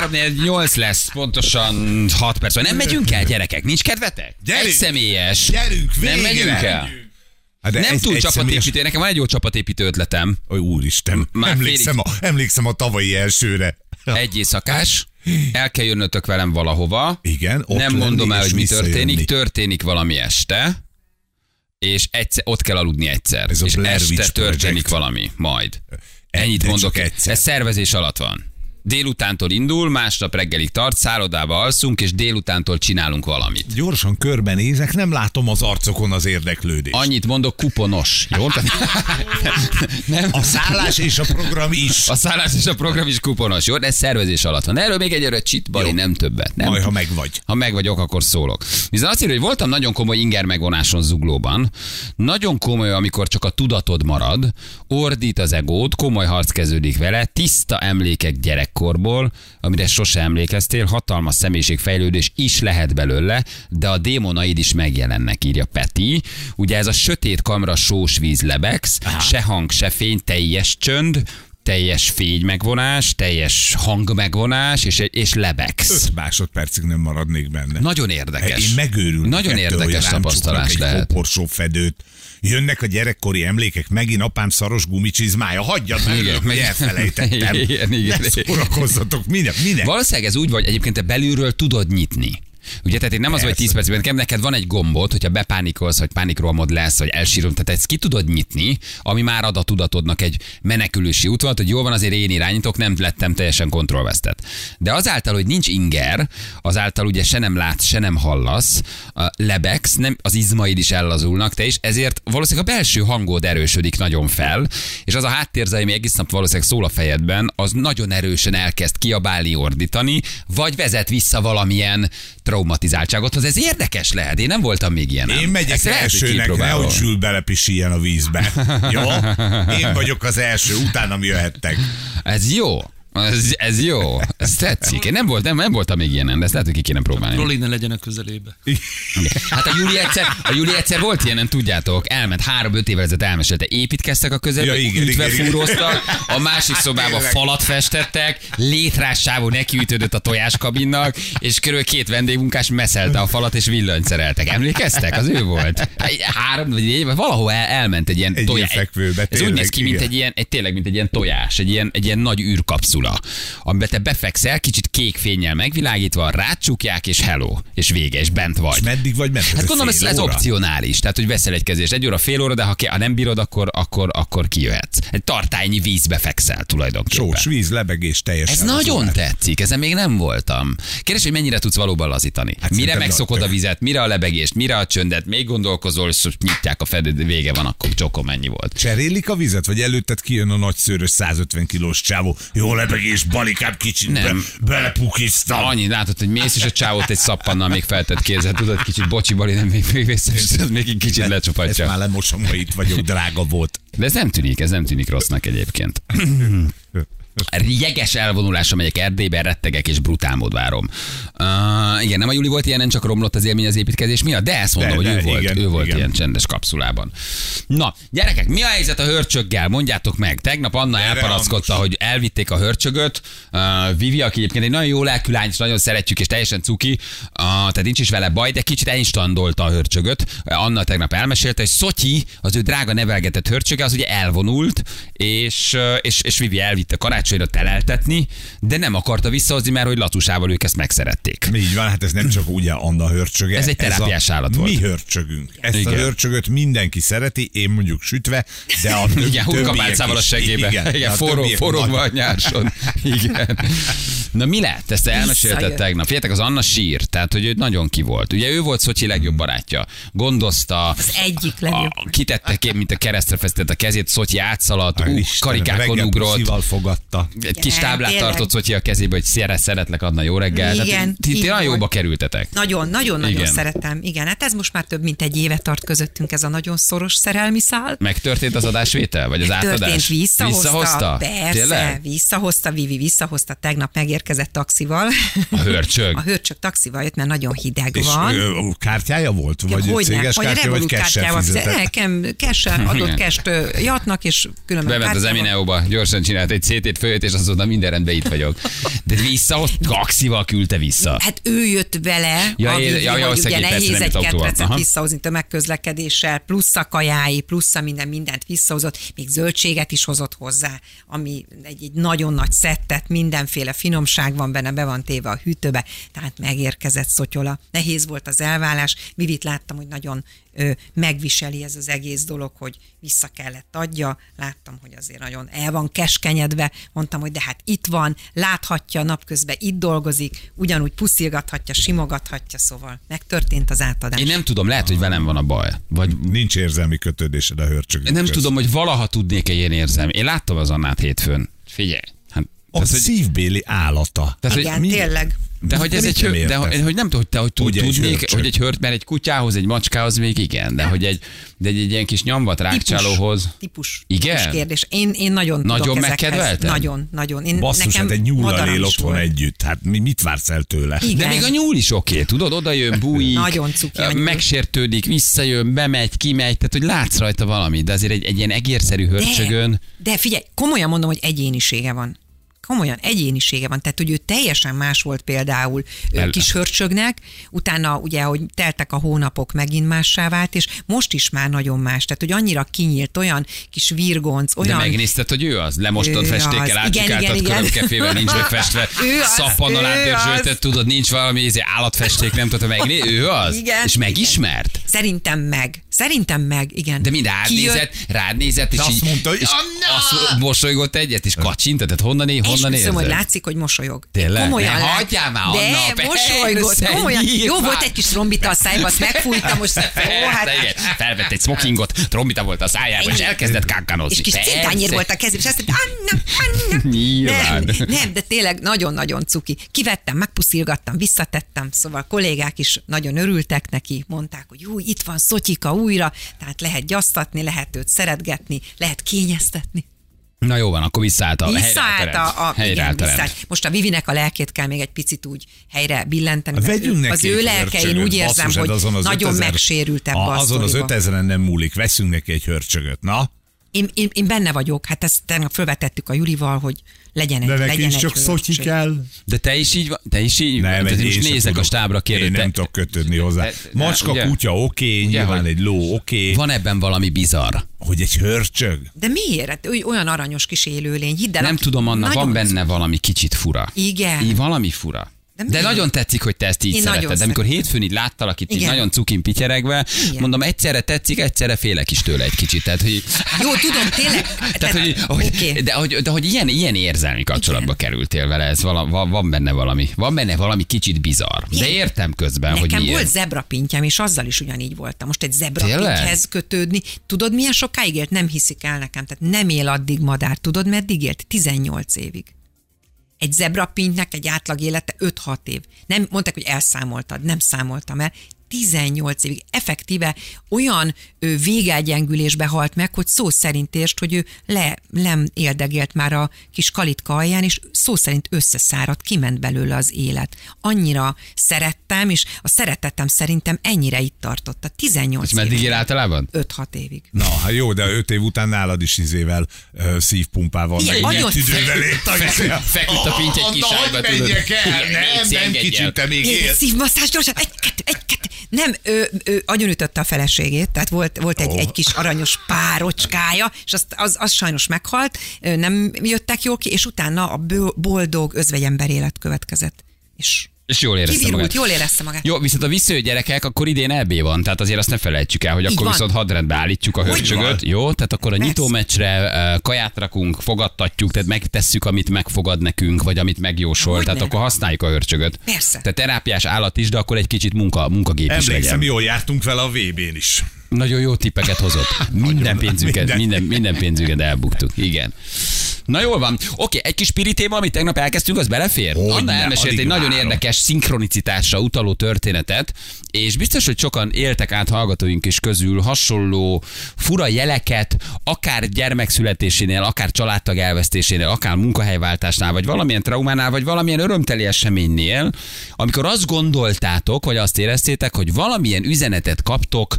3 8 lesz, pontosan 6 perc. Nem megyünk el, gyerekek? Nincs kedvetek? Gyerünk! Egy személyes. Gyerünk, Nem végre! megyünk el. Hát de Nem egy- túl egy csapatépítő. Nekem van egy jó csapatépítő ötletem. Ó, úristen, Már emlékszem a, emlékszem a tavalyi elsőre. Egy éjszakás. El kell jönnötök velem valahova. Igen, ott Nem mondom el, hogy mi történik. Történik valami este, és egyszer, ott kell aludni egyszer. Ez a és Blair este Witch történik Project. valami. Majd. De Ennyit csak mondok. egyszer. Ez szervezés alatt van. Délutántól indul, másnap reggelig tart, szállodába alszunk, és délutántól csinálunk valamit. Gyorsan körbenézek, nem látom az arcokon az érdeklődést. Annyit mondok, kuponos. Jó? nem? A szállás és a program is. A szállás és a program is kuponos, jó? De ez szervezés alatt van. Erről még egyre csit, Bali, nem többet. Nem Majd, ha meg vagy. Ha meg vagyok, akkor szólok. Viszont azt írja, hogy voltam nagyon komoly inger megvonáson zuglóban. Nagyon komoly, amikor csak a tudatod marad, ordít az egód, komoly harc kezdődik vele, tiszta emlékek gyerekkorból, amire sose emlékeztél, hatalmas személyiségfejlődés is lehet belőle, de a démonaid is megjelennek, írja Peti. Ugye ez a sötét kamra sós víz lebegsz, se hang, se fény, teljes csönd, teljes fény megvonás, teljes hang megvonás, és, és lebegsz. Öt másodpercig nem maradnék benne. Nagyon érdekes. Én megőrülök. Nagyon érdekes tapasztalás lehet. Egy koporsó fedőt. Jönnek a gyerekkori emlékek, megint apám szaros gumicsizmája. Hagyjad meg, Igen, meg- elfelejtettem. Igen, igen. Ne szórakozzatok, minek, minek? Valószínűleg ez úgy vagy, egyébként te belülről tudod nyitni. Ugye, tehát én nem az, hogy 10 percben, nekem neked van egy gombot, hogyha bepánikolsz, vagy pánikrohamod lesz, vagy elsírom, tehát ezt ki tudod nyitni, ami már ad a tudatodnak egy menekülési útvonalat, hogy jól van, azért én irányítok, nem lettem teljesen kontrollvesztett. De azáltal, hogy nincs inger, azáltal ugye se nem látsz, se nem hallasz, lebegsz, nem, az izmaid is ellazulnak, te is, ezért valószínűleg a belső hangod erősödik nagyon fel, és az a háttérzaj, ami egész nap valószínűleg szól a fejedben, az nagyon erősen elkezd kiabálni, ordítani, vagy vezet vissza valamilyen traumatizáltságothoz. Ez érdekes lehet, én nem voltam még ilyen. Én megyek Ezt elsőnek, nehogy sül belepisíjen a vízbe. Jó? Én vagyok az első, utána jöhettek. Ez jó. Ez, ez jó. Ez tetszik. Én nem, volt, nem, nem voltam még ilyen, de ezt lehet, hogy ki kéne próbálni. Roli ne legyen a közelébe. Hát a Júli egyszer, a Júli egyszer volt ilyen, tudjátok, elment három-öt évvel ezelőtt elmesélte, építkeztek a közelbe, Ja, igen, ütve igen, a másik szobába falat festettek, létrássávú nekiütődött a tojáskabinnak, és körül két vendégmunkás meszelte a falat, és villanyt szereltek. Emlékeztek? Az ő volt. Három vagy négy, valahol el, elment egy ilyen Egy tojás. Ez úgy néz ki, mint igen. egy ilyen, egy, tényleg, mint egy ilyen tojás, egy ilyen, egy ilyen nagy űrkapszula, amiben te befekszel, kicsit kék fénnyel megvilágítva, rácsukják, és hello, és vége, és bent vagy. És meddig vagy ment? Hát gondolom, ez, ez opcionális. Tehát, hogy veszel egy kezést egy óra, fél óra, de ha, ke- ha nem bírod, akkor, akkor, akkor kijöhetsz. Egy tartálynyi vízbe fekszel tulajdonképpen. Sós, víz, lebegés, teljesen. Ez nagyon tetszik, ezen még nem voltam. Kérdés, hogy mennyire tudsz valóban lazítani. Hát mire megszokod a vizet, mire a lebegést, mire a csöndet, még gondolkozol, és nyitják a fedőt, vége van, akkor csokom mennyi volt. Cserélik a vizet, vagy előtted kijön a nagy szőrös 150 kilós csávó? Jó lebegés, balikám kicsit Nem. Be, belepukiztam. Annyi látod, hogy mész, és a csávót egy szappannal még feltett kézzel, tudod, kicsit bocsi, bali, nem még, még tudod, még egy kicsit Ezt lecsapatja. már lemosom, ha itt vagyok, drága volt. De ez nem tűnik, ez nem tűnik rossznak egyébként. Jeges elvonulásra megyek Erdélybe, rettegek és brutál mód várom. Uh, igen, nem a Juli volt ilyen, csak romlott az élmény az építkezés miatt, de ezt mondom, De, hogy de, ő volt, igen, ő volt igen. ilyen csendes kapszulában. Na, gyerekek, mi a helyzet a hörcsöggel? Mondjátok meg. Tegnap Anna elparaszkodta, hogy elvitték a hörcsögöt. Uh, Vivi, aki egyébként egy nagyon jó lelkű lány, és nagyon szeretjük, és teljesen cuki, uh, tehát nincs is vele baj, de kicsit einstandolta a hörcsögöt. Anna tegnap elmesélte, hogy Szotyi, az ő drága nevelgetett hörcsöge, az ugye elvonult, és, és, és Vivi elvitte karácsonyra teleltetni, de nem akarta visszahozni, mert hogy Latusával ők ezt megszerették. Így van, hát ez nem csak ugye Anna hörcsöge. Ez egy terápiás a állat volt. Mi hörcsögünk. Ezt Igen. a hörcsögöt mindenki szereti, én mondjuk sütve, de a többi, Igen, hurkapálcával a segébe. Igen, igen a forró, többiek forró van nyárson. Igen. Na mi lett? Ezt elmesélted tegnap. Figyeljetek, az Anna sír, tehát hogy ő nagyon ki volt. Ugye ő volt Szocsi legjobb barátja. Gondozta. Az egyik legjobb. A, kitette ki, mint a keresztre feszített a kezét, Szotyi átszaladt, ú, karikákon ugrott. Fogadta. Egy kis táblát tényleg. tartott Szotyi a kezébe, hogy szere, szeretlek adna jó reggel. Igen, Tehát, ti, nagyon jóba kerültetek. Nagyon, nagyon, nagyon Igen. szeretem. Igen, hát ez most már több mint egy éve tart közöttünk ez a nagyon szoros szerelmi szál. Megtörtént az adásvétel? Vagy az átadás? Történt, visszahozta, Visszahozta? persze, Tényleg? visszahozta, Vivi visszahozta, tegnap megérkezett taxival. A hörcsög. A hörcsög taxival jött, mert nagyon hideg És van. ö, kártyája volt? Vagy Hogyne, céges vagy kártya, vagy kártyával fizet. fizetett? Nekem cash adott cash jatnak, és különben Bement az. Emineóba, gyorsan csinált egy CT-t, följött, és azt mondta, minden rendben itt vagyok. De vissza, ott taxival küldte vissza. Hát ő jött vele, Ja, a én- Vivi, ja, ja, hogy ugye nehéz egy ketrecet visszahozni tömegközlekedéssel, plusz a kajái, plusz a minden, mindent visszahozott, még zöldséget is hozott hozzá, ami egy, egy nagyon nagy szettet, mindenféle finomság van benne, be van téve a hűtőbe, tehát megérkezett Szotyola. Nehéz volt az elvállás, Vivit láttam, hogy nagyon megviseli ez az egész dolog, hogy vissza kellett adja, láttam, hogy azért nagyon el van keskenyedve, mondtam, hogy de hát itt van, láthatja napközben, itt dolgozik, ugyanúgy puszilgathatja, simogathatja, szóval megtörtént az átadás. Én nem tudom, lehet, hogy velem van a baj. Vagy Nincs érzelmi kötődésed a hörcsögök nem közt. tudom, hogy valaha tudnék-e ilyen érzem. Én láttam az Annát hétfőn. Figyelj. Hát, A tehát, szívbéli állata. tehát, Igen, hogy, mi- tényleg. De hogy ez egy, nem hör, de hogy, nem tudom, hogy te hogy tud, tudnék, hogy egy hört, mert egy kutyához, egy macskához még igen, de hogy egy, de egy, egy ilyen kis nyomvat rákcsálóhoz. Típus. Igen? Típus kérdés. Én, én nagyon Nagyon megkedvelted? Nagyon, nagyon. Én, Basszus, nekem hát egy nyúllal él otthon volt. együtt. Hát mi, mit vársz el tőle? Igen. De még a nyúl is oké, tudod, oda jön, bújik, Nagyon cuki megsértődik, visszajön, bemegy, kimegy, tehát hogy látsz rajta valamit, de azért egy, egy ilyen egérszerű hörcsögön. De, de figyelj, komolyan mondom, hogy egyénisége van. Komolyan egyénisége van. Tehát, hogy ő teljesen más volt például El- El... kis hörcsögnek, utána ugye, hogy teltek a hónapok, megint mássá vált, és most is már nagyon más. Tehát, hogy annyira kinyílt, olyan kis virgonc, De olyan... megnézted, hogy ő az? Lemostad Ő festékkel, igen. körömkefével, nincs az, szappannal az. tudod, nincs valami izé, állatfesték, nem tudod megnézni, ő az? Igen, És megismert? Igen. Szerintem meg. Szerintem meg, igen. De mind rád nézett, rád nézett, és azt így, mondta, hogy és Anna! azt mosolygott egyet, és kacsintott, tehát honnan, é- honnan Esküszöm, érzed? hogy látszik, hogy mosolyog. Tényleg? Komolyan Ne hagyjál már, De Anna, persze, mosolygott, komolyan. Jó nyilván. volt egy kis trombita a szájba, azt megfújtam, most ó, Persze, hát, igen. Felvett egy smokingot, trombita volt a szájában, és elkezdett kánkanozni. és kis Persze. cintányér volt a kezében, és azt mondta, Anna, Anna. Nyilván. Nem, nem, de tényleg nagyon-nagyon cuki. Kivettem, megpuszilgattam, visszatettem, szóval a kollégák is nagyon örültek neki, mondták, hogy jó, itt van Szotyika újra, tehát lehet gyasztatni, lehet őt szeretgetni, lehet kényeztetni. Na jó van, akkor visszaállt a Visszaállt a, a, igen, visszaállt. Most a Vivinek a lelkét kell még egy picit úgy helyre billenteni. mert Vegyünk neki az ő egy lelke, én úgy érzem, hát hogy azon az nagyon 5000 megsérült ebbe a, Azon az sztoriba. 5000-en nem múlik, veszünk neki egy hörcsögöt. Na? Én, én, én, benne vagyok, hát ezt tegnap felvetettük a Julival, hogy legyen egy, legyen egy hölgy. kell. De te is így, va- te is így, Nem, egy én most nézek a tudok. stábra, kérdő, Én nem te- tudok kötődni hozzá. De- de- Macska, ugye? kutya, oké, nyilván hogy- egy ló, oké. Van ebben valami bizarr. Hogy egy hörcsög? De miért? Hát olyan aranyos kis élőlény, hidd el. Nem aki tudom, Anna, van benne valami kicsit fura. Igen. Így valami fura. De De, nagyon tetszik, hogy te ezt így Én szereted. De amikor hétfőn így láttalak itt így Igen. nagyon cukin pityeregve, Igen. mondom, egyszerre tetszik, egyszerre félek is tőle egy kicsit. Tehát, hogy, Jó, tudom, tényleg. tehát, hogy, hogy, oké. de, hogy, de hogy ilyen, ilyen érzelmi kapcsolatba kerültél vele, ez vala, van, van, benne valami, van benne valami kicsit bizarr. De Igen. értem közben, hogy Nekem miért. volt zebrapintyám, és azzal is ugyanígy voltam. Most egy Tényleg? zebrapintyhez kötődni. Tudod, milyen sokáig élt? Nem hiszik el nekem. Tehát nem él addig madár. Tudod, meddig élt? 18 évig. Egy zebrapintynek egy átlag élete 5-6 év. Nem mondták, hogy elszámoltad, nem számoltam el. 18 évig effektíve olyan ő, végelgyengülésbe halt meg, hogy szó szerint értsd, hogy ő le, nem éldegélt már a kis kalitka alján, és szó szerint összeszáradt, kiment belőle az élet. Annyira szerettem, és a szeretetem szerintem ennyire itt tartott. A 18 És meddig él általában? 5-6 évig. Na, hát jó, de öt év után nálad is izével uh, szívpumpával, Igen, meg nagyon tüdővel ért. Feküdt- feküdt a pinty egy kis Anna, ágyba, tudod. el? Nem, nem, kicsit, te még szívmasszázs gyorsan, egy, kettő, egy, kettő. Nem, ő, ő agyonütötte a feleségét, tehát volt, volt egy, Ó. egy kis aranyos párocskája, és azt, az, az sajnos meghalt, nem jöttek jól ki, és utána a boldog özvegyember élet következett. És És jól érezte kivirult, magát. jól érezte magát. Jó, viszont a visszajött gyerekek, akkor idén EB van, tehát azért azt ne felejtsük el, hogy Így akkor van. viszont hadrendbe állítjuk a hörcsögöt, jó? Tehát akkor a Persze. nyitómeccsre eh, kaját rakunk, fogadtatjuk, tehát megtesszük, amit megfogad nekünk, vagy amit megjósol, Hogyne. tehát akkor használjuk a hörcsögöt. Persze. Tehát terápiás állat is, de akkor egy kicsit munka, munkagép is Emlékszem, legyen. jól jártunk vele a VB-n is. Nagyon jó tippeket hozott. Minden pénzünket, Minden. minden, minden pénzünket elbuktuk. Igen. Na jól van. Oké, egy kis spiritéma, amit tegnap elkezdtünk, az belefér? Hogyne, Anna elmesélt addig egy nagyon várom. érdekes szinkronicitásra utaló történetet, és biztos, hogy sokan éltek át hallgatóink is közül hasonló fura jeleket, akár gyermekszületésénél, akár családtag elvesztésénél, akár munkahelyváltásnál, vagy valamilyen traumánál, vagy valamilyen örömteli eseménynél, amikor azt gondoltátok, vagy azt éreztétek, hogy valamilyen üzenetet kaptok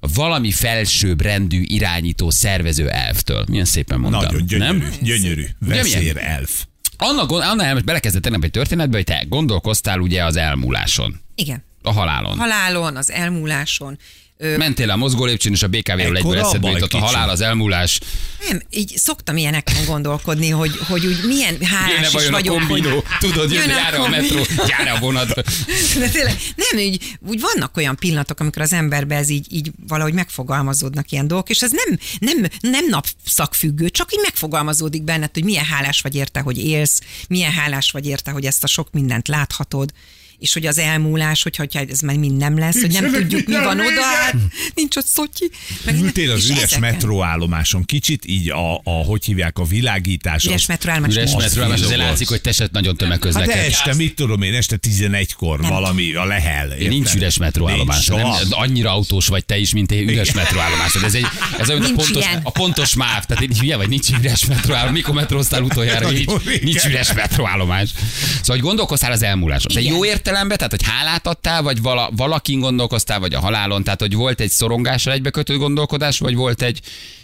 valami felsőbb rendű irányító szervező elftől. Milyen szépen mondtam. Nagyon gyönyörű, Nem? gyönyörű. Veszér elf. Anna, gond- Anna elmes, belekezdett tegnap egy történetbe, hogy te gondolkoztál ugye az elmúláson, Igen. a halálon. Halálon, az elmúláson. Mentél a mozgó lépcsőn, és a BKV-ről egyből eszedbe jutott a halál, az elmúlás. nem, így szoktam ilyeneken gondolkodni, hogy, hogy úgy milyen hálás is vajon a vagyok. kombinó? hogy- Tudod, jön, Jön a a metró, jár a vonat. De tényleg, nem, úgy, úgy vannak olyan pillanatok, amikor az emberbe ez így, így valahogy megfogalmazódnak ilyen dolgok, és ez nem, nem, nem napszakfüggő, csak így megfogalmazódik benned, hogy milyen hálás vagy érte, hogy élsz, milyen hálás vagy érte, hogy ezt a sok mindent láthatod, és hogy az elmúlás, hogyha hogyha ez már mind nem lesz, hogy nem tudjuk, mi van oda, hát nincs ott szotyi. Ültél az és üres ezeken- metróállomáson kicsit, így a, a hogy hívják, a világítás. Üres az- metróállomás. Üres nincs. metró, azért látszik, hogy te se nagyon Hát de este, mit tudom én, este 11-kor valami a lehel. érted? Nincs üres metróállomás. Nincs Nem, soha. annyira autós vagy te is, mint egy üres metróállomás. Ez, egy, ez olyan, a Nincs pontos, ilyen. a pontos máv. Tehát így hülye vagy, nincs üres metróállomás. Mikor metróztál utoljára, nincs, nincs üres metróállomás. Szóval, hogy gondolkoztál az elmúláson. De jó értelemben, tehát, hogy hálát adtál, vagy vala, valakin gondolkoztál, vagy a halálon, tehát, hogy volt egy szorongásra egybekötött gondolkodás, vagy volt egy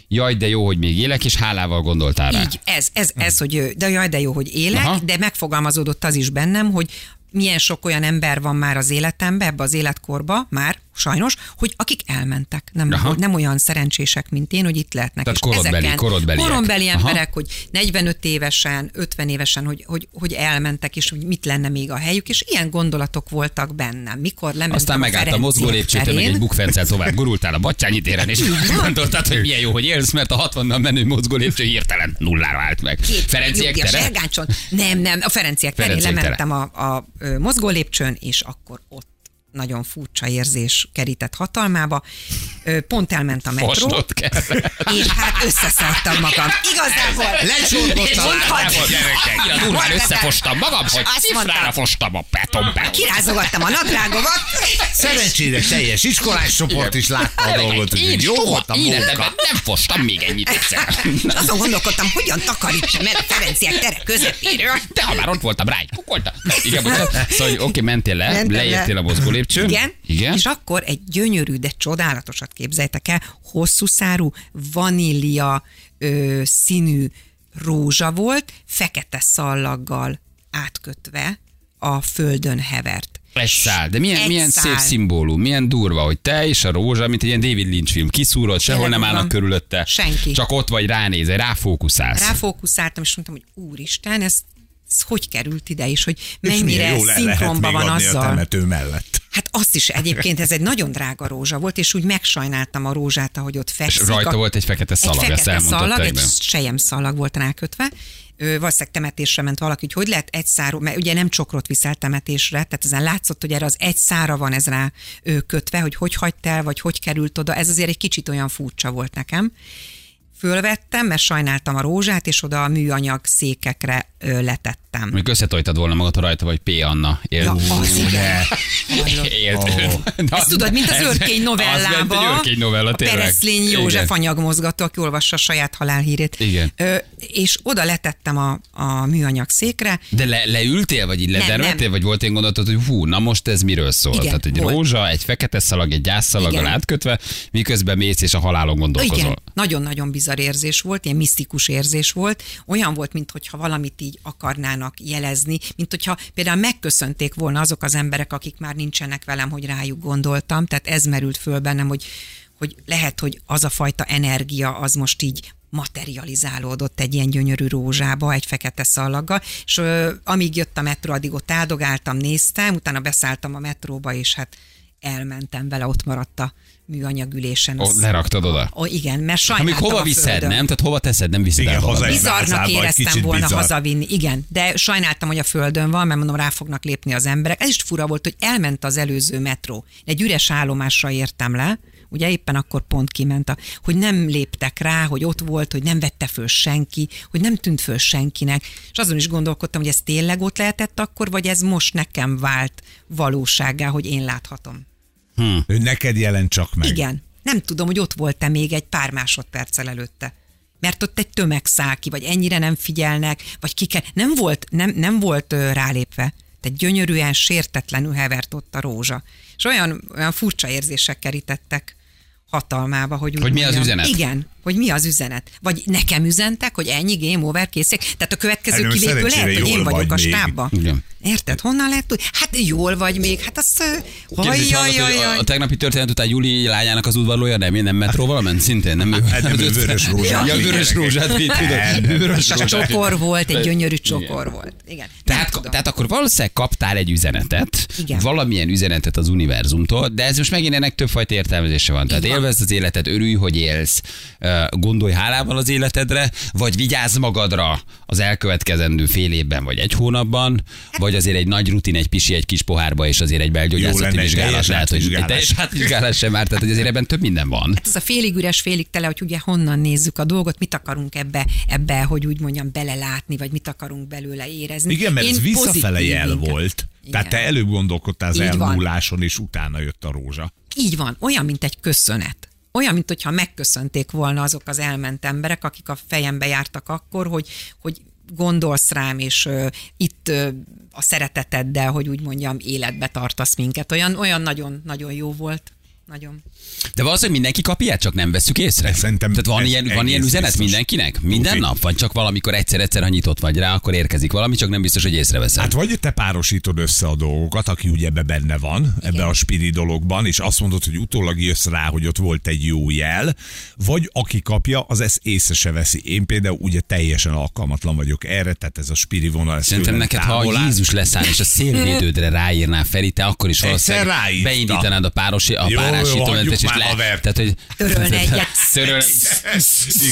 jaj, de jó, hogy még élek, és hálával gondoltál rá. Így, ez, ez, ez, hogy de jaj, de jó, hogy élek. Aha. de megfogalmazódott az is bennem, hogy milyen sok olyan ember van már az életemben, ebbe az életkorba, már sajnos, hogy akik elmentek. Nem, Aha. nem olyan szerencsések, mint én, hogy itt lehetnek. Tehát És korodbeli- ezeken, korodbeliek. Korombeli Aha. emberek, hogy 45 évesen, 50 évesen, hogy, hogy, hogy elmentek, és hogy mit lenne még a helyük, és ilyen gondolatok voltak bennem. Mikor lementem Aztán megállt a mozgó lépcsőtől, meg egy bukfencel tovább gurultál a Batyányi téren, és gondoltad, hogy milyen jó, hogy élsz, mert a 60-nal menő mozgó lépcső hirtelen nullára állt meg. Ferenciek Nyugdíjas tere? Nem, nem, a Ferenciek terén Ferenciek lementem a, a mozgó lépcsőn, és akkor ott nagyon furcsa érzés kerített hatalmába. Pont elment a metró, és hát összeszartam magam. Igazából. Lecsorgottam Mondhatod. a gyerekek. Annyira durván összefostam magam, hogy Azt cifrára fostam a betonbe. Kirázogattam a nadrágomat. Szerencsére teljes iskolás csoport is látta a dolgot, Én jó volt a munka. nem fostam még ennyit egyszer. Azon gondolkodtam, hogyan takarítsam el a Ferenciek tere közepéről. De ha már ott voltam, rá kukoltam. Igen. Szóval, oké, mentél le, leértél a mozgó lépcsőn. Igen, Igen. és akkor egy gyönyörű, de csodálatosat képzeljtek el, hosszú szárú, vanília ö, színű rózsa volt, fekete szallaggal átkötve a földön hevert. Egy szál, de milyen, Egy milyen szál. szép szimbólum, milyen durva, hogy te és a rózsa, mint egy ilyen David Lynch film, kiszúrod, sehol Tényleg nem állnak van. körülötte. Senki. Csak ott vagy ránézel, ráfókuszálsz. Ráfókuszáltam, és mondtam, hogy úristen, ez, ez hogy került ide, és hogy És mennyire jó lehet szinkronban van a azzal. temető mellett. Hát azt is egyébként, ez egy nagyon drága rózsa volt, és úgy megsajnáltam a rózsát, ahogy ott és fekszik. rajta a- volt egy fekete szalag, egy fekete szalag, egy sejem szalag volt rákötve. Valószínűleg temetésre ment valaki, hogy hogy lehet egy száró, mert ugye nem csokrot viszel temetésre, tehát ezen látszott, hogy erre az egy szára van ez rá kötve, hogy hogy hagyd el, vagy hogy került oda, ez azért egy kicsit olyan furcsa volt nekem. Fölvettem, mert sajnáltam a rózsát, és oda a műanyag székekre ö, letettem. Még összetojtad volna magad, ha rajta vagy P. Anna. Élt. Ja, az igen. Élt. Ó. Ezt tudod, mint az Ez- őrkény Az őrkény novella, a tényleg. Pereszlény József Igen. anyagmozgató, aki olvassa a saját halálhírét. Igen. Ö, és oda letettem a, a műanyag székre, De le, leültél, vagy így nem. vagy volt én gondolatod, hogy hú, na most ez miről szól? Igen, Tehát egy volt. rózsa, egy fekete szalag, egy gyászszalaggal átkötve, miközben mész és a halálon gondolkozol. Igen, nagyon-nagyon bizarr érzés volt, ilyen misztikus érzés volt. Olyan volt, mintha valamit így akarnának jelezni, mint hogyha például megköszönték volna azok az emberek, akik már nincsenek velem, hogy rájuk gondoltam. Tehát ez merült föl bennem, hogy, hogy lehet, hogy az a fajta energia az most így materializálódott egy ilyen gyönyörű rózsába, egy fekete szallaggal, és ö, amíg jött a metró, addig ott áldogáltam, néztem, utána beszálltam a metróba, és hát elmentem vele, ott maradt a műanyagülésen. Ó, leraktad oda. Ó, igen, mert Ha sajnáltam még hova a viszed, földön. nem? Tehát hova teszed, nem viszed Igen, el haza egy éreztem volna bizarr. hazavinni, igen, de sajnáltam, hogy a földön van, mert mondom, rá fognak lépni az emberek. Ez is fura volt, hogy elment az előző metró. Egy üres állomásra értem le, Ugye éppen akkor pont kiment, a, hogy nem léptek rá, hogy ott volt, hogy nem vette föl senki, hogy nem tűnt föl senkinek. És azon is gondolkodtam, hogy ez tényleg ott lehetett akkor, vagy ez most nekem vált valóságá, hogy én láthatom. Ő neked jelent csak meg. Igen. Nem tudom, hogy ott volt-e még egy pár másodperccel előtte. Mert ott egy tömeg száll ki, vagy ennyire nem figyelnek, vagy ki kell. Nem volt, nem, nem volt ö, rálépve. Tehát gyönyörűen, sértetlenül hevert ott a rózsa. És olyan, olyan furcsa érzések kerítettek hatalmába, hogy úgy Hogy mi az mondjam. üzenet? Igen, hogy mi az üzenet. Vagy nekem üzentek, hogy ennyi game over készek. Tehát a következő Hát, kilépő lehet, hogy én vagyok vagy a. Igen. Érted? Honnan lehet tudni? Hát jól vagy még. Hát az... hogy a, a tegnapi történet után Júli lányának az udvarlója nem, én nem metróval ment, szintén nem. Hát nem, ő Az öt- vörös rózsát Ja, vörös rózsát vitt, tudod. Az rózsát. csokor volt, egy gyönyörű csokor volt. Igen. Tehát, tehát akkor valószínűleg kaptál egy üzenetet, Igen. valamilyen üzenetet az univerzumtól, de ez most megint ennek többfajta értelmezése van. Tehát. Élvezd az életet, örülj, hogy élsz, gondolj hálával az életedre, vagy vigyázz magadra az elkövetkezendő fél évben, vagy egy hónapban, vagy azért egy nagy rutin, egy pisi, egy kis pohárba, és azért egy belgyógyászati vizsgálat lehet, hogy egy teljes átvizsgálás sem már, tehát hogy azért ebben több minden van. ez a félig üres, félig tele, hogy ugye honnan nézzük a dolgot, mit akarunk ebbe, ebbe hogy úgy mondjam, belelátni, vagy mit akarunk belőle érezni. Igen, mert Én ez visszafele jel volt. Igen. Tehát te előbb gondolkodtál az Így van. elmúláson, és utána jött a rózsa. Így van, olyan, mint egy köszönet. Olyan, mint hogyha megköszönték volna azok az elment emberek, akik a fejembe jártak akkor, hogy, hogy gondolsz rám, és ö, itt ö, a szereteteddel, hogy úgy mondjam, életbe tartasz minket. Olyan, olyan nagyon, nagyon jó volt. Nagyon. De valószínűleg mindenki kap ilyet, csak nem veszük észre. Ez szerintem Tehát van ez ilyen, van ilyen üzenet biztos. mindenkinek? Minden Tuti. nap? Vagy csak valamikor egyszer-egyszer, ha nyitott vagy rá, akkor érkezik valami, csak nem biztos, hogy észreveszed. Hát vagy te párosítod össze a dolgokat, aki ugye ebbe benne van, ebbe a spiri dologban, és azt mondod, hogy utólag jössz rá, hogy ott volt egy jó jel, vagy aki kapja, az ezt észre se veszi. Én például ugye teljesen alkalmatlan vagyok erre, tehát ez a spiri vonal, ez Szerintem neked, ha távol áll. Jézus leszáll, és a szélvédődre ráírná Feri, te akkor is valószínűleg beindítanád a, párosi, a párásítómenet, hagyjuk és le, tehát, hogy Törölne egyet. Töröl,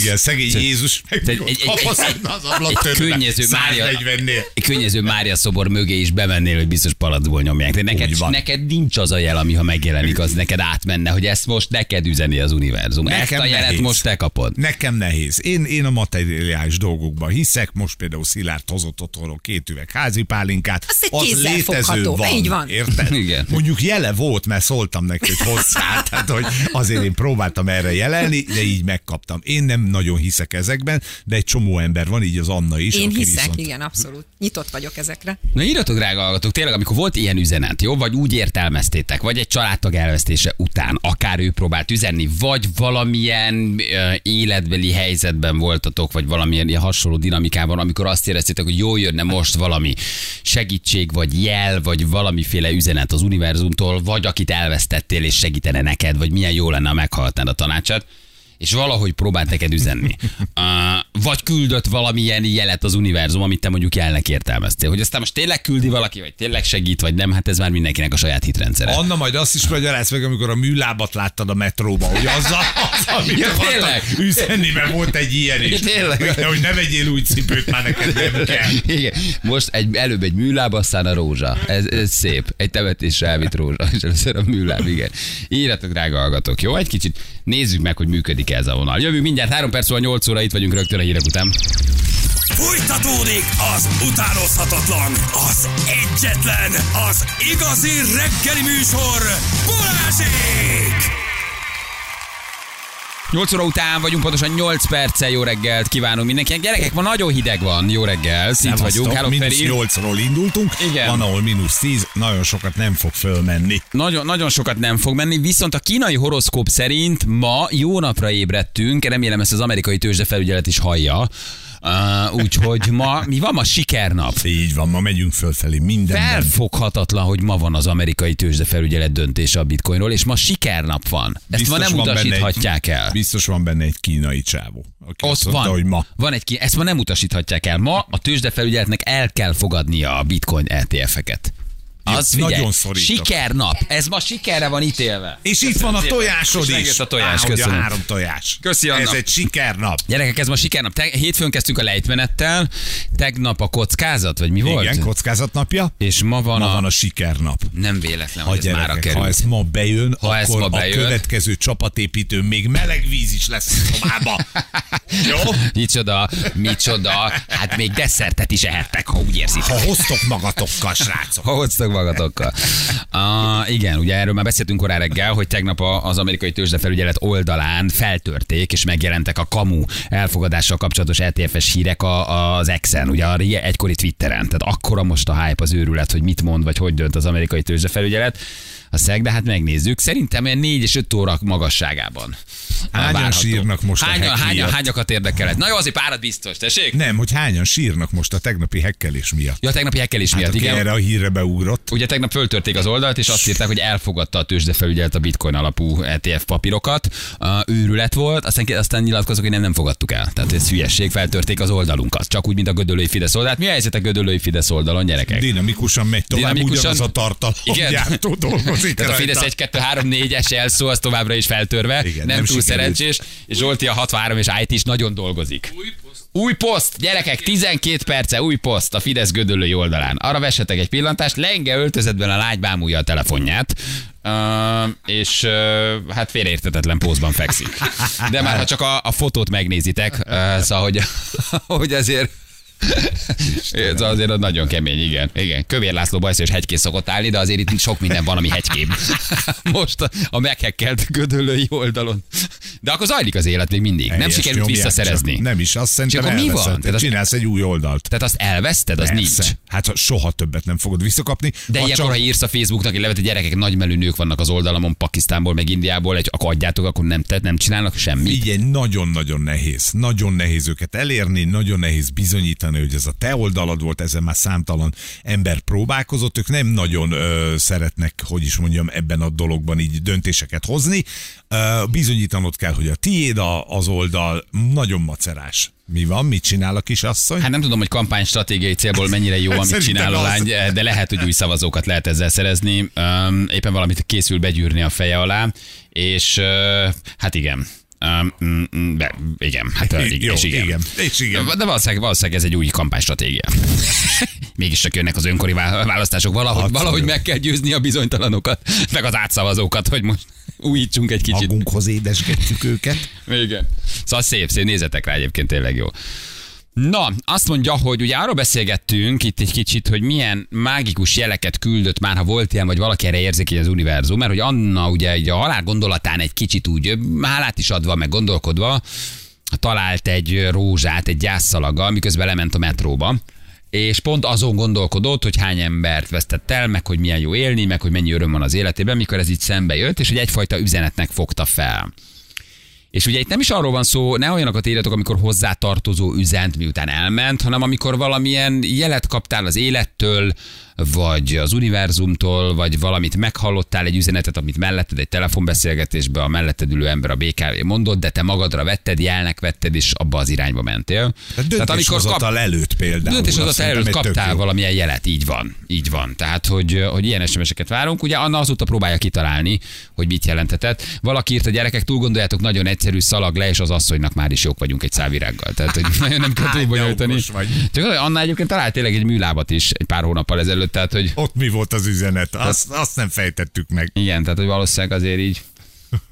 Igen, szegény Jézus meg egy- egy- egy- az egy ablaktörőbe könnyező Mária, 140-nél. egy könnyező Mária szobor mögé is bemennél, hogy biztos palacból nyomják. De neked, neked nincs az a jel, ami ha megjelenik, az neked átmenne, hogy ezt most neked üzeni az univerzum. ezt Nekem a jelet nehéz. most te kapod. Nekem nehéz. Én, én a materiális dolgokban hiszek, most például Szilárd hozott otthonról két üveg házi pálinkát. Az egy az létező van. Így van. Érted? Igen. Mondjuk jele volt, mert szóltam neki, hogy hozzá. Tehát, hogy azért én próbáltam erre jelelni, de így megkaptam. Én nem nagyon hiszek ezekben, de egy csomó ember van, így az Anna is. Én hiszek, viszont... igen, abszolút. Nyitott vagyok ezekre. Na írjatok, drága hallgatók, tényleg, amikor volt ilyen üzenet, jó, vagy úgy értelmeztétek, vagy egy családtag elvesztése után, akár ő próbált üzenni, vagy valamilyen ö, életbeli helyzetben voltatok, vagy valamilyen ilyen hasonló dinamikában, amikor azt éreztétek, hogy jó jönne most valami segítség, vagy jel, vagy valamiféle üzenet az univerzumtól, vagy akit elvesztettél, és segítene neked, vagy milyen jó lenne, ha meghallgatnád a tanácsát és valahogy próbált neked üzenni. Uh, vagy küldött valamilyen jelet az univerzum, amit te mondjuk jelnek értelmeztél. Hogy aztán most tényleg küldi valaki, vagy tényleg segít, vagy nem, hát ez már mindenkinek a saját hitrendszere. Anna majd azt is magyaráz meg, amikor a műlábat láttad a metróba, hogy az, a, az amit Ja, tényleg? üzenni, mert volt egy ilyen is. Tényleg? De, hogy ne vegyél új cipőt, már neked nem kell. Igen. Most egy, előbb egy műláb, aztán a rózsa. Ez, ez szép. Egy temetésre elvitt rózsa, és először a műláb, igen. Írjatok, drága hallgatók, jó? Egy kicsit nézzük meg, hogy működik ez a vonal. Jövünk mindjárt 3 perc múlva 8 óra, itt vagyunk rögtön a hírek után. Fújtatódik az utánozhatatlan, az egyetlen, az igazi reggeli műsor, Balázsék! 8 óra után vagyunk, pontosan 8 perccel jó reggelt kívánunk mindenkinek. Gyerekek, ma nagyon hideg van, jó reggel, itt vagyunk. Hello, mínusz Feri. 8-ról indultunk, Igen. van ahol mínusz 10, nagyon sokat nem fog fölmenni. Nagyon, nagyon sokat nem fog menni, viszont a kínai horoszkóp szerint ma jó napra ébredtünk, remélem ezt az amerikai tőzsdefelügyelet is hallja. Uh, úgyhogy ma, mi van ma sikernap? Így van, ma megyünk fölfelé mindenben. Felfoghatatlan, hogy ma van az amerikai tőzsdefelügyelet döntése a bitcoinról, és ma sikernap van. Ezt ma nem van utasíthatják egy, el. Biztos van benne egy kínai csávó. Aki Ott mondta, van, hogy ma. van egy ki, ezt ma nem utasíthatják el. Ma a tőzsdefelügyeletnek el kell fogadnia a bitcoin ETF-eket. Az figyelj, Nagyon szorítok. Sikernap. Ez ma sikerre van ítélve. És itt van a tojásod És is. megjött a tojás, Á, köszönöm. három tojás. Köszi, Anna. Ez egy sikernap. Gyerekek, ez ma sikernap. Te, hétfőn kezdtünk a lejtmenettel, tegnap a kockázat, vagy mi volt? Igen, kockázatnapja. És ma van, Ma a... van a sikernap. Nem véletlen, Ha, hogy ez mára gyerekek, került. ha ez ma bejön, Ha ez akkor ma a bejön. következő csapatépítő még meleg víz is lesz a szobába. Jó? Micsoda, micsoda, hát még desszertet is ehettek, ha úgy érzitek. Ha hoztok magatokkal, srácok. Ha hoztok magatokkal. Uh, igen, ugye erről már beszéltünk korán reggel, hogy tegnap az amerikai tőzsdefelügyelet oldalán feltörték, és megjelentek a kamu elfogadással kapcsolatos ETF-es hírek a, az X-en, ugye a egykori Twitteren. Tehát akkora most a hype az őrület, hogy mit mond, vagy hogy dönt az amerikai tőzsdefelügyelet. A szeg, de hát megnézzük. Szerintem olyan 4 és 5 óra magasságában. Hányan várható. sírnak most a hányan, hack hányan, miatt? hányakat érdekelet? Na jó, azért párat biztos, tessék? Nem, hogy hányan sírnak most a tegnapi hekkelés miatt. Ja, a tegnapi hekkelés Hát, miatt, igen. erre a hírre beugrott. Ugye tegnap föltörték az oldalt, és azt írták, hogy elfogadta a tőzsdefelügyelet a bitcoin alapú ETF papírokat. Uh, őrület volt, aztán, aztán nyilatkozok, hogy nem, nem fogadtuk el. Tehát ez hülyesség, feltörték az oldalunkat. Csak úgy, mint a Gödöllői Fidesz oldalt. Mi a helyzet a Gödöllői Fidesz oldalon, gyerekek? Dinamikusan megy tovább, Dinamikusan- ugyanaz a tartalom Igen. gyártó dolgozik Tehát a. Fidesz 1, 2, 3, 4-es elszó, az továbbra is feltörve. Igen, nem, nem túl sikerült. szerencsés. És Zsolti a 63 és IT is nagyon dolgozik. Új poszt. Új poszt, gyerekek, 12 perce, új poszt a Fidesz gödöllői oldalán. Arra vessetek egy pillantást, lenge öltözetben a lány bámulja a telefonját, uh, és uh, hát félreértetetlen pózban fekszik. De már ha csak a, a fotót megnézitek, uh, szóval, hogy, hogy azért ez azért az nagyon kemény, igen. igen. Kövér László bajszos hegykén szokott állni, de azért itt sok minden van, ami hegykém. Most a, a meghekkelt gödöllői oldalon. De akkor zajlik az élet még mindig. nem Helyes, sikerült nyomják visszaszerezni. csak. Nem is, azt szerintem akkor mi van? Tehát Csinálsz egy új oldalt. Tehát azt elveszted, az Persze. nincs. Hát ha soha többet nem fogod visszakapni. De ilyenkor, csak- ha írsz a Facebooknak hogy gyerekek, nagymelű nők vannak az oldalamon, Pakisztánból, meg Indiából, egy, akkor adjátok, akkor nem, te, nem csinálnak semmit. Figyelj, nagyon-nagyon nehéz. Nagyon nehéz őket elérni, nagyon nehéz bizonyítani, hogy ez a te oldalad volt, ezen már számtalan ember próbálkozott, ők nem nagyon ö, szeretnek, hogy is mondjam, ebben a dologban így döntéseket hozni. Ö, bizonyítanod kell, hogy a tiéd a, az oldal nagyon macerás. Mi van? Mit csinál a kisasszony? Hát nem tudom, hogy kampány stratégiai célból mennyire jó, amit csinál a lány, de lehet, hogy új szavazókat lehet ezzel szerezni. Éppen valamit készül begyűrni a feje alá, és hát igen. Um, mm, mm, be, igen, hát igen, Jó, és igen. igen, és igen. De valószínűleg, valószínűleg ez egy új kampánystratégia. Mégis csak jönnek az önkori vá- választások, valahogy, Abszolút. valahogy meg kell győzni a bizonytalanokat, meg az átszavazókat, hogy most újítsunk egy kicsit. Magunkhoz édesgetjük őket. Igen. Szóval szép, szép, nézzetek rá egyébként tényleg jó. Na, azt mondja, hogy ugye arról beszélgettünk itt egy kicsit, hogy milyen mágikus jeleket küldött már, ha volt ilyen, vagy valaki erre érzékeny az univerzum, mert hogy Anna ugye így a halál gondolatán egy kicsit úgy hálát is adva, meg gondolkodva, talált egy rózsát egy gyászszalaggal, miközben lement a metróba, és pont azon gondolkodott, hogy hány embert vesztett el, meg hogy milyen jó élni, meg hogy mennyi öröm van az életében, mikor ez így szembe jött, és hogy egyfajta üzenetnek fogta fel. És ugye itt nem is arról van szó, ne olyanokat írjatok, amikor hozzátartozó üzent miután elment, hanem amikor valamilyen jelet kaptál az élettől, vagy az univerzumtól, vagy valamit meghallottál, egy üzenetet, amit melletted egy telefonbeszélgetésbe a melletted ülő ember a BKV mondott, de te magadra vetted, jelnek vetted, és abba az irányba mentél. Tehát döntéshozatal előtt például. Döntéshozatal előtt kaptál valamilyen jelet, így van, így van. Tehát, hogy, hogy ilyen SMS-eket várunk. Ugye Anna azóta próbálja kitalálni, hogy mit jelentetett. Valaki írt a gyerekek, túl gondoljátok, nagyon egyszerű, szalag le, és az asszonynak már is jók vagyunk egy szávirággal. Tehát, hogy nagyon nem kell túl de bonyolítani. Csak Anna egyébként talált tényleg egy műlábat is egy pár hónappal ezelőtt, tehát, hogy Ott mi volt az üzenet? Azt, azt nem fejtettük meg. igen, tehát hogy valószínűleg azért így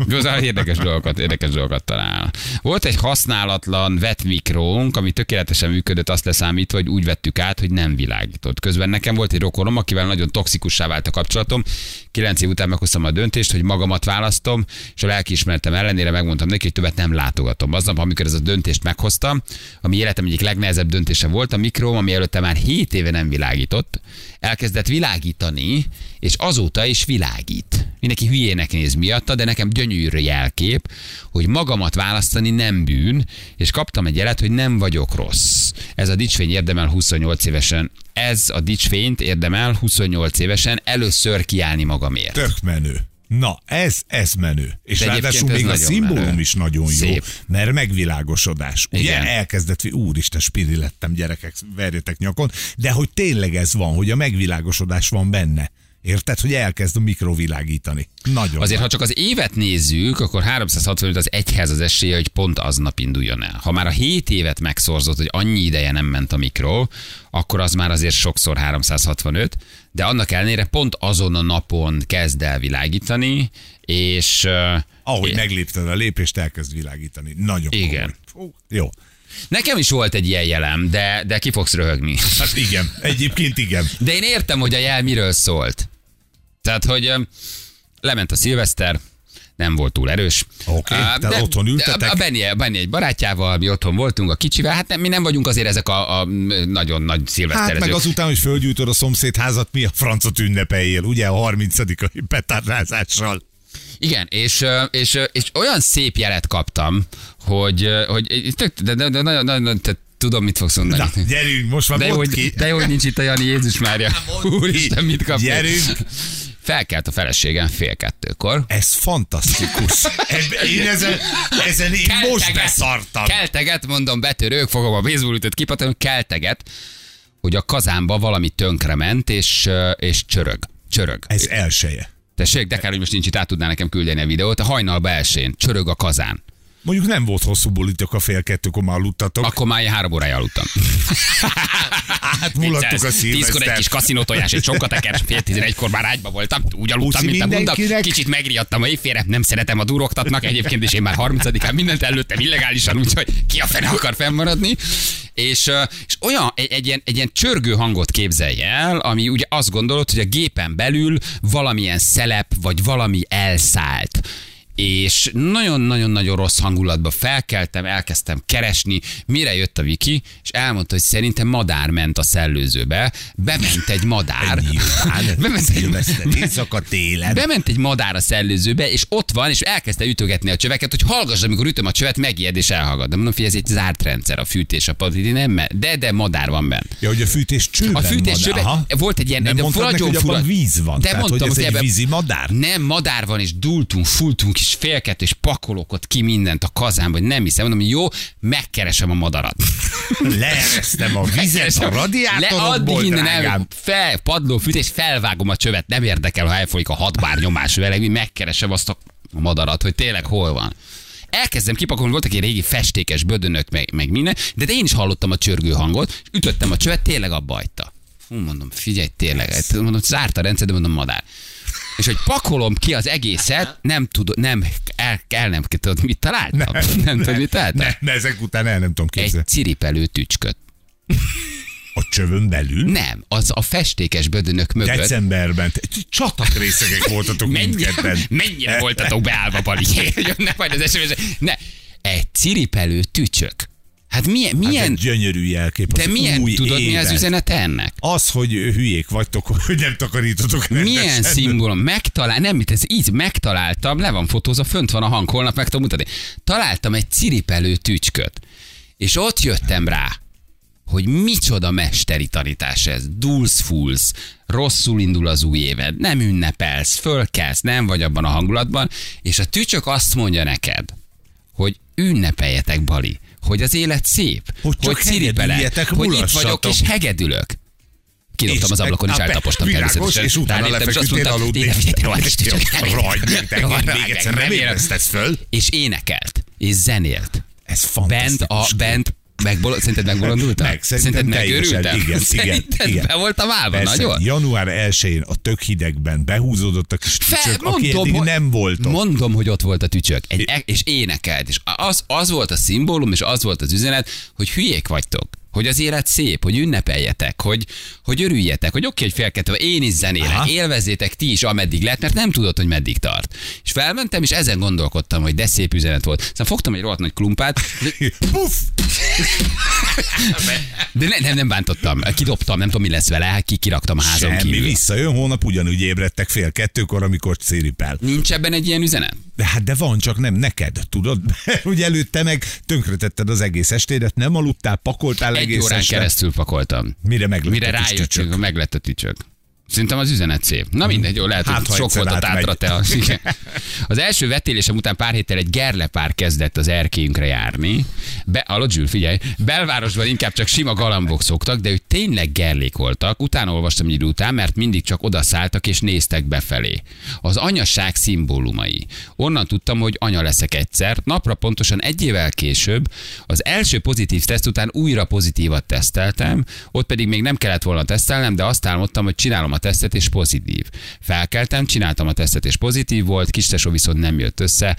Igazán érdekes dolgokat, érdekes dolgokat talál. Volt egy használatlan vetmikrónk, ami tökéletesen működött, azt leszámítva, hogy úgy vettük át, hogy nem világított. Közben nekem volt egy rokonom, akivel nagyon toxikussá vált a kapcsolatom. Kilenc év után meghoztam a döntést, hogy magamat választom, és a lelkiismeretem ellenére megmondtam neki, hogy többet nem látogatom. Aznap, amikor ez a döntést meghoztam, ami életem egyik legnehezebb döntése volt, a mikróm, ami előtte már 7 éve nem világított, elkezdett világítani, és azóta is világít. Mindenki hülyének néz miatta, de nekem gyönyörű jelkép, hogy magamat választani nem bűn, és kaptam egy jelet, hogy nem vagyok rossz. Ez a dicsfény érdemel 28 évesen. Ez a dicsfényt érdemel 28 évesen először kiállni magamért. Tök menő. Na, ez, ez menő. És De ráadásul még a szimbólum menő. is nagyon jó, Szép. mert megvilágosodás. Ugye Igen. elkezdett, hogy úristen, spiri lettem, gyerekek, verjetek nyakon, de hogy tényleg ez van, hogy a megvilágosodás van benne. Érted, hogy elkezd mikrovilágítani. Nagyon. Azért, ha csak az évet nézzük, akkor 365 az egyhez az esélye, hogy pont aznap induljon el. Ha már a 7 évet megszorzott, hogy annyi ideje nem ment a mikro, akkor az már azért sokszor 365, de annak ellenére pont azon a napon kezd el világítani, és... Ahogy é- meglépted a lépést, elkezd világítani. Nagyon Igen. komoly. Fú, Jó. Nekem is volt egy ilyen jelem, de, de ki fogsz röhögni. Hát igen, egyébként igen. De én értem, hogy a jel miről szólt. Tehát, hogy lement a szilveszter, nem volt túl erős. Oké, Á, tehát de- otthon ültetek? A Benni, a Benni egy barátjával, mi otthon voltunk a kicsivel, hát nem, mi nem vagyunk azért ezek a, a nagyon nagy Hát szilveszterezők. meg azután, hogy fölgyújtod a szomszédházat, mi a francot ünnepeljél, ugye a 30 petárdázással. Igen, és, és, és olyan szép jelet kaptam, hogy, hogy tök, de, de, de nagyon, nagyon, te tudom, mit fogsz mondani. Na, gyerünk, most már De mondd ki. hogy, de hogy nincs itt a Jani Jézus Mária. Úristen, mit kapni? Gyerünk. Felkelt a feleségem fél kettőkor. Ez fantasztikus. Én ezen, ezen én most Kelteget, beszartam. Kelteget, mondom, betörők, fogom a baseballütőt kipatom, kelteget, hogy a kazánba valami tönkrement, és, ö, és csörög. Csörög. Ez elseje. Tessék, de kár, hogy most nincs itt, át tudná nekem küldeni a videót. A hajnalba elsőn csörög a kazán. Mondjuk nem volt hosszú bulitok a fél kettőkor már aludtatok. Akkor már három órája aludtam. Átmulattuk a Tízkor egy kis kaszinótojás, egy sonkateker, fél tizenegykor már ágyba voltam, úgy aludtam, Puszi mint mindenkinek. Kicsit megriadtam a éjfélre, nem szeretem a duroktatnak, egyébként is én már 30 mindent előttem illegálisan, úgyhogy ki a fene akar fennmaradni. És, és olyan, egy, egy, ilyen, egy ilyen csörgő hangot képzelj el, ami ugye azt gondolod, hogy a gépen belül valamilyen szelep, vagy valami elszállt és nagyon-nagyon-nagyon rossz hangulatba felkeltem, elkezdtem keresni, mire jött a Viki, és elmondta, hogy szerintem madár ment a szellőzőbe, bement egy madár. Bement, egy, éjszaka télen. bement egy madár a szellőzőbe, és ott van, és elkezdte ütögetni a csöveket, hogy hallgass, amikor ütöm a csövet, megijed és elhallgat. De mondom, hogy ez egy zárt rendszer, a fűtés, a padidi nem, de, de madár van benne. Ja, hogy a fűtés csőben A fűtés csőben Aha. volt egy ilyen, Nem de mondtad neki, nagyon hogy fura- víz van. De Tehát, mondtam, hogy ez egy ebben- vízi madár? Nem, madár van, és dultunk, fultunk, és félket, és pakolok ott ki mindent a kazánba, hogy nem hiszem. Mondom, jó, megkeresem a madarat. Leeresztem a vizet a. Le, radiátorokból, el, drágám. fel, padló fűtés, felvágom a csövet, nem érdekel, ha elfolyik a hat bár nyomás vele, megkeresem azt a madarat, hogy tényleg hol van. Elkezdem kipakolni, voltak egy régi festékes bödönök, meg, meg minden, de, én is hallottam a csörgő hangot, és ütöttem a csövet, tényleg abba hagyta. Hú, mondom, figyelj, tényleg, mondom, zárt a rendszer, de mondom, madár. És hogy pakolom ki az egészet, nem tudom, nem, el, el nem tudod, mit találtam? Nem, nem tudod, mit találtam? Ne, ne, ezek után el nem tudom képzelni. Egy ciripelő tücsköt. A csövön belül? Nem, az a festékes bödönök mögött. Decemberben. Csatakrészegek voltatok Mennyire, mindketten. mennyire voltatok beállva, Bali? Jönnek majd az SMS Ne, egy ciripelő tücsök. Hát milyen, Hát milyen, egy gyönyörű jelkép. de milyen, új tudod mi az évet. üzenete ennek? Az, hogy hülyék vagytok, hogy nem takarítotok rendesen. Milyen szimbólum? Megtalál, nem, ez így megtaláltam, le van fotózva, fönt van a hang, holnap meg tudom mutatni. Találtam egy ciripelő tücsköt, és ott jöttem rá, hogy micsoda mesteri tanítás ez. Dulsz fulsz, rosszul indul az új éved, nem ünnepelsz, fölkelsz, nem vagy abban a hangulatban, és a tücsök azt mondja neked, hogy ünnepeljetek, Bali, hogy az élet szép, Hogy csak hegedüljetek, hogy itt vagyok és hegedülök. Kidobtam az ablakon, és eltapostam természetesen. és utána Ráléptem, és azt lefeküdtél mondtam, aludni. "Tényleg, tényleg, rohadt tücsök." Rohagy meg, te Rohadt még egyszer remélem. érezted föl. És énekelt, és zenélt. Ez Bent, fantasztikus. a, bent, megbol- szerinted megbolondultam? Meg, szerintem teljesen, megőrültem? igen, igen, Szerinted igen. be voltam állva, Persze, nagyon? január 1-én a tök hidegben behúzódott a kis tücsök, aki eddig hogy- nem volt ott. Mondom, hogy ott volt a tücsök, egy, e- és énekelt, és az, az volt a szimbólum, és az volt az üzenet, hogy hülyék vagytok. Hogy az élet szép, hogy ünnepeljetek, hogy, hogy örüljetek, hogy oké, hogy félkettő, én is zenélek, Aha. élvezzétek ti is, ameddig lehet, mert nem tudod, hogy meddig tart. És felmentem, és ezen gondolkodtam, hogy de szép üzenet volt. Aztán fogtam egy rohadt nagy klumpát, de, Puff! de ne, nem, nem bántottam, kidobtam, nem tudom, mi lesz vele, ki kiraktam a házon Semmi, kívül. visszajön holnap, ugyanúgy ébredtek fél kettőkor, amikor ciripel. Nincs ebben egy ilyen üzenet? De hát de van, csak nem neked, tudod? Hogy előtte meg tönkretetted az egész estédet, nem aludtál, pakoltál Egy egész órán este. keresztül pakoltam. Mire meglett Mire rájöttünk, meglett a tücsök. Szerintem az üzenet szép. Na mindegy, jó, lehet, Hát, hogy sok volt a tátra te. Az, igen. az első vetélésem után pár héttel egy gerlepár kezdett az erkélyünkre járni. Be, Zsül, figyelj, belvárosban inkább csak sima galambok szoktak, de ők tényleg gerlék voltak. Utána olvastam egy idő után, mert mindig csak odaszálltak és néztek befelé. Az anyaság szimbólumai. Onnan tudtam, hogy anya leszek egyszer. Napra pontosan egy évvel később az első pozitív teszt után újra pozitívat teszteltem, ott pedig még nem kellett volna tesztelnem, de azt álmodtam, hogy csinálom a tesztet és pozitív. Felkeltem, csináltam a tesztet és pozitív volt, kistesó viszont nem jött össze,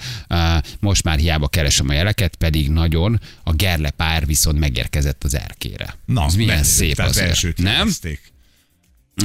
most már hiába keresem a jeleket, pedig nagyon a gerlepár viszont megérkezett az erkére. Na, Ez milyen menő. szép azért. elsőt Nem?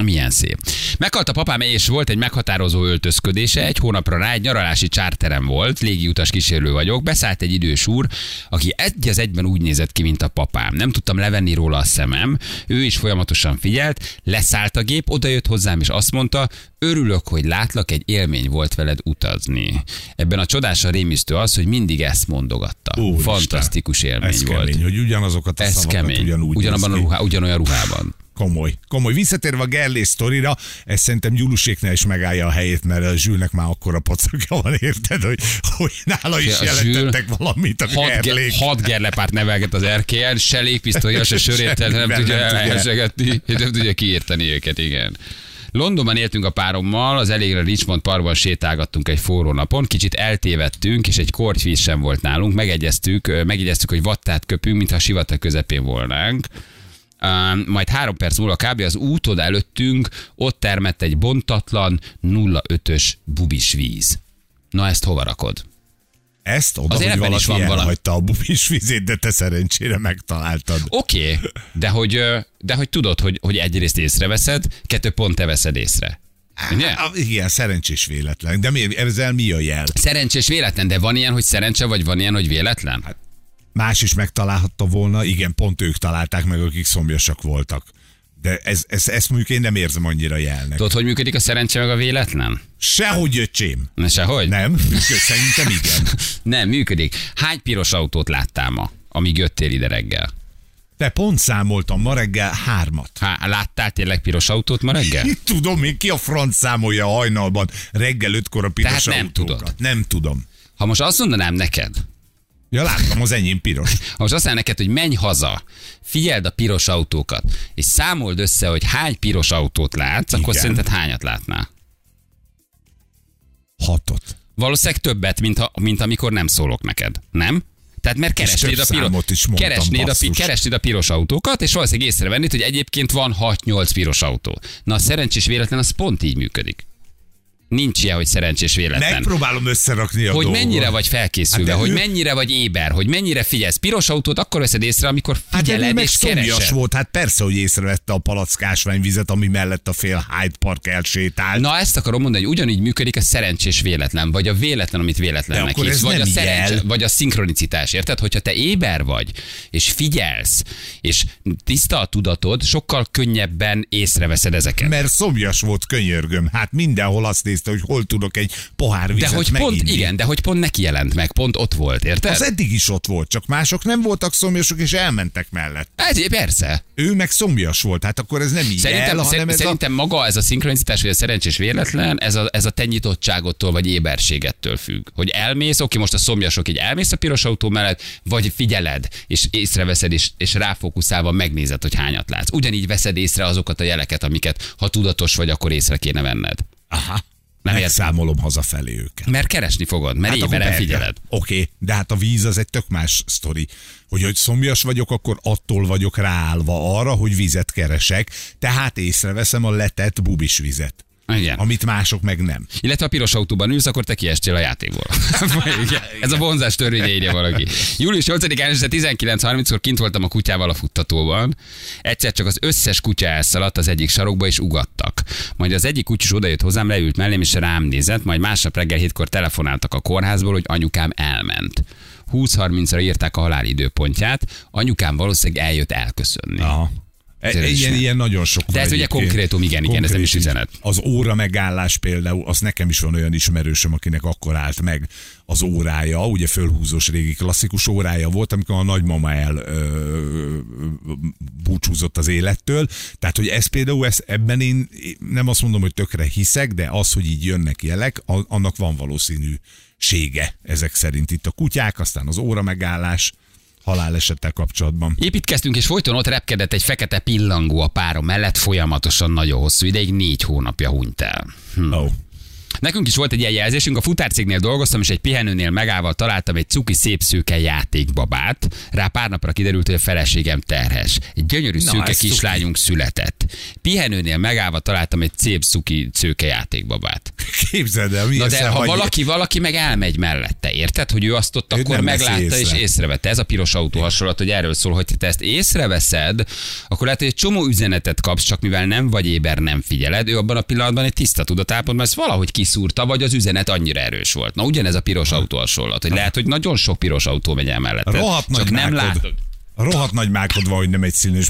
Milyen szép. Meghalt a papám, és volt egy meghatározó öltözködése. Egy hónapra rá egy nyaralási csárterem volt, légiutas kísérő vagyok. Beszállt egy idős úr, aki egy az egyben úgy nézett ki, mint a papám. Nem tudtam levenni róla a szemem. Ő is folyamatosan figyelt, leszállt a gép, odajött hozzám, és azt mondta, örülök, hogy látlak, egy élmény volt veled utazni. Ebben a csodásan rémisztő az, hogy mindig ezt mondogatta. Úristen. Fantasztikus élmény Ez volt. kemény, hogy ugyanazokat a Ez kemény. ugyanúgy Ugyanabban a ruhá, ugyanolyan ruhában. Komoly, komoly. Visszatérve a Gerlés sztorira, ez szerintem Gyuluséknál is megállja a helyét, mert a Zsülnek már akkora pocakja van, érted, hogy, hogy nála is A jelentettek valamit a hat, Gerlék. ge, hat gerlepárt nevelget az erkélyen, se légpisztolya, se sörét, nem nem tudja. elhelyesegetni, nem tudja kiírtani őket, igen. Londonban éltünk a párommal, az elégre Richmond parkban sétálgattunk egy forró napon, kicsit eltévedtünk, és egy kortyvíz sem volt nálunk, megegyeztük, megegyeztük, hogy vattát köpünk, mintha sivatag közepén volnánk. Majd három perc múlva kb. az útod előttünk ott termett egy bontatlan 0,5-ös bubis víz. Na ezt hova rakod? Ezt oda, Azért hogy ebben is valaki van valami. elhagyta a bubis vizét, de te szerencsére megtaláltad. Oké, okay, de hogy, de hogy tudod, hogy, hogy egyrészt észreveszed, kettő pont te veszed észre. Ugye? Igen, szerencsés véletlen. De mi, ezzel mi a jel? Szerencsés véletlen, de van ilyen, hogy szerencse, vagy van ilyen, hogy véletlen? Hát, Más is megtalálhatta volna, igen, pont ők találták meg, akik szomjasak voltak. De ez, ez, ezt mondjuk én nem érzem annyira jelnek. tudod, hogy működik a szerencse meg a véletlen? Sehogy öcsém. Na sehogy? Nem? Működ, Szerintem igen. Nem, működik. Hány piros autót láttál ma, amíg jöttél ide reggel? Te pont számoltam ma reggel hármat. Há, láttál tényleg piros autót ma reggel? Tudom én, ki a franc számolja a hajnalban reggel ötkor a piros Tehát nem autókat? tudod. Nem tudom. Ha most azt mondanám neked, Ja, láttam, az enyém piros. most azt mondanám neked, hogy menj haza, figyeld a piros autókat, és számold össze, hogy hány piros autót látsz, akkor Igen. szerinted hányat látnál? Hatot. Valószínűleg többet, mint, ha, mint amikor nem szólok neked. Nem? Tehát mert keresnéd a, piro- számot is mondtam, keresnéd, a, keresnéd a piros autókat, és valószínűleg észrevennéd, hogy egyébként van 6-8 piros autó. Na szerencsés véletlen az pont így működik. Nincs ilyen, hogy szerencsés véletlen. Megpróbálom összerakni a hogy dolgot. mennyire vagy felkészülve, Hát hogy ő- mennyire vagy éber, hogy mennyire figyelsz. Piros autót akkor veszed észre, amikor Hát figyeled meg és keresed. volt, hát persze, hogy észrevette a palackásványvizet, ami mellett a fél Hyde Park elsétált. Na ezt akarom mondani, hogy ugyanígy működik a szerencsés véletlen, vagy a véletlen, amit véletlennek hívsz, vagy a jel. vagy a szinkronicitás, érted? Hogyha te éber vagy, és figyelsz, és tiszta a tudatod, sokkal könnyebben észreveszed ezeket. Mert szomjas volt, könyörgöm. Hát mindenhol azt nézte, hogy hol tudok egy pohár de vizet hogy pont, meginni. igen, de hogy pont neki jelent meg, pont ott volt, érted? Az eddig is ott volt, csak mások nem voltak szomjasok, és elmentek mellett. Ez, persze. Ő meg szomjas volt, hát akkor ez nem így Szerintem, jel, hanem ez szerintem maga ez a szinkronicitás, vagy a szerencsés véletlen, ez a, ez a te nyitottságottól, vagy éberségettől függ. Hogy elmész, oké, most a szomjasok így elmész a piros autó mellett, vagy figyeled, és észreveszed, és, és ráfókuszálva megnézed, hogy hányat látsz. Ugyanígy veszed észre azokat a jeleket, amiket, ha tudatos vagy, akkor észre kéne venned. a... Aha. Nem Nem értem. Megszámolom hazafelé őket. Mert keresni fogod, mert hát persze. figyeled. Oké, okay, de hát a víz az egy tök más sztori. Hogy, hogy szomjas vagyok, akkor attól vagyok ráállva arra, hogy vizet keresek, tehát észreveszem a letett bubis vizet. Igen. Amit mások meg nem. Illetve ha piros autóban ülsz, akkor te kiestél a játékból. Ez a vonzás törvénye írja valaki. Július 8-án este 19.30-kor kint voltam a kutyával a futtatóban. Egyszer csak az összes kutya elszaladt az egyik sarokba, és ugattak. Majd az egyik kutyus odajött hozzám, leült mellém, és rám nézett, majd másnap reggel hétkor telefonáltak a kórházból, hogy anyukám elment. 20-30-ra írták a halál időpontját, anyukám valószínűleg eljött elköszönni. Aha. Ilyen, ilyen nagyon sok De ez ugye konkrétum, igen, igen, ez nem is Konkrét, üzenet. Az óra megállás például, az nekem is van olyan ismerősöm, akinek akkor állt meg az órája, ugye fölhúzós régi klasszikus órája volt, amikor a nagymama el ö, búcsúzott az élettől. Tehát, hogy ez például, ez, ebben én nem azt mondom, hogy tökre hiszek, de az, hogy így jönnek jelek, annak van valószínűsége ezek szerint itt a kutyák, aztán az óra megállás halálesettel kapcsolatban. Építkeztünk, és folyton ott repkedett egy fekete pillangó a párom mellett, folyamatosan nagyon hosszú ideig, négy hónapja hunyt el. Hm. Oh. Nekünk is volt egy ilyen jelzésünk, a futárcégnél dolgoztam, és egy pihenőnél megálval találtam egy cuki szép szőke játékbabát. Rá pár napra kiderült, hogy a feleségem terhes. Egy gyönyörű Na, szőke ez cuki. kislányunk született. Pihenőnél megálva találtam egy szép cuki szőke játékbabát. Képzeld el, mi Na de ha valaki, valaki meg elmegy mellette, érted? Hogy ő azt ott Ő akkor meglátta és észre. észrevette. Ez a piros autó hasonlat, hogy erről szól, hogy te ezt észreveszed, akkor lehet, hogy egy csomó üzenetet kapsz, csak mivel nem vagy éber, nem figyeled. Ő abban a pillanatban egy tiszta tudatállapotban ezt valahogy kiszúrta, vagy az üzenet annyira erős volt. Na ugyanez a piros autó hasonlat, hogy lehet, hogy nagyon sok piros autó megy el mellette. Rohadt csak nem mákod. látod. Rohadt nagy mákod van, hogy nem egy színes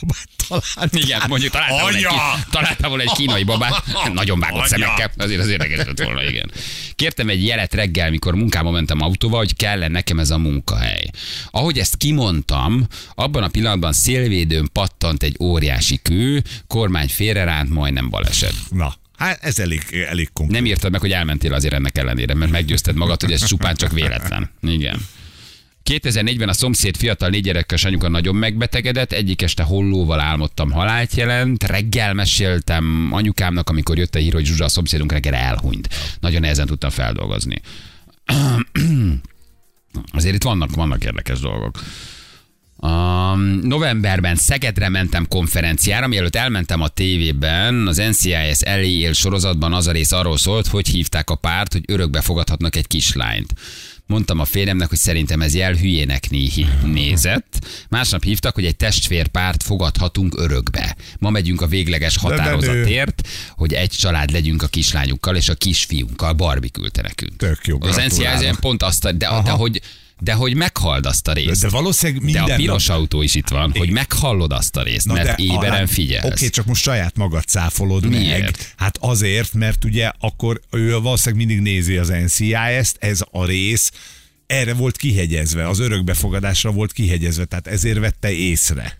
babát talált. Igen, mondjuk találtam volna, egy, találtam volna egy kínai babát, nagyon vágott szemekkel, azért az érdekes lett volna, igen. Kértem egy jelet reggel, mikor munkába mentem autóval, hogy kellene nekem ez a munkahely. Ahogy ezt kimondtam, abban a pillanatban szélvédőn pattant egy óriási kő, kormány félreránt, majdnem baleset. Na, hát ez elég, elég konkrét. Nem írtad meg, hogy elmentél azért ennek ellenére, mert meggyőzted magad, hogy ez csupán csak véletlen. Igen. 2004-ben a szomszéd fiatal négy gyerekes anyuka nagyon megbetegedett, egyik este hollóval álmodtam halált jelent, reggel meséltem anyukámnak, amikor jött a hír, hogy Zsuzsa a szomszédunk reggel elhunyt. Nagyon nehezen tudtam feldolgozni. Azért itt vannak, vannak érdekes dolgok. Um, novemberben Szegedre mentem konferenciára, mielőtt elmentem a tévében, az NCIS elé sorozatban az a rész arról szólt, hogy hívták a párt, hogy örökbe fogadhatnak egy kislányt. Mondtam a férjemnek, hogy szerintem ez jel hülyének né- nézett. Másnap hívtak, hogy egy testvérpárt fogadhatunk örökbe. Ma megyünk a végleges határozatért, hogy egy család legyünk a kislányukkal és a kisfiunkkal. Barbie küldte nekünk. Tök jó, Az. NCIS pont azt, de, de, hogy, de hogy meghald azt a részt. De valószínűleg De minden a piros nap... autó is itt van, hogy meghallod azt a részt, mert éberen hát, figyelsz. Oké, csak most saját magad cáfolod Miért? meg. Hát azért, mert ugye akkor ő valószínűleg mindig nézi az NCIS-t, ez a rész erre volt kihegyezve, az örökbefogadásra volt kihegyezve, tehát ezért vette észre.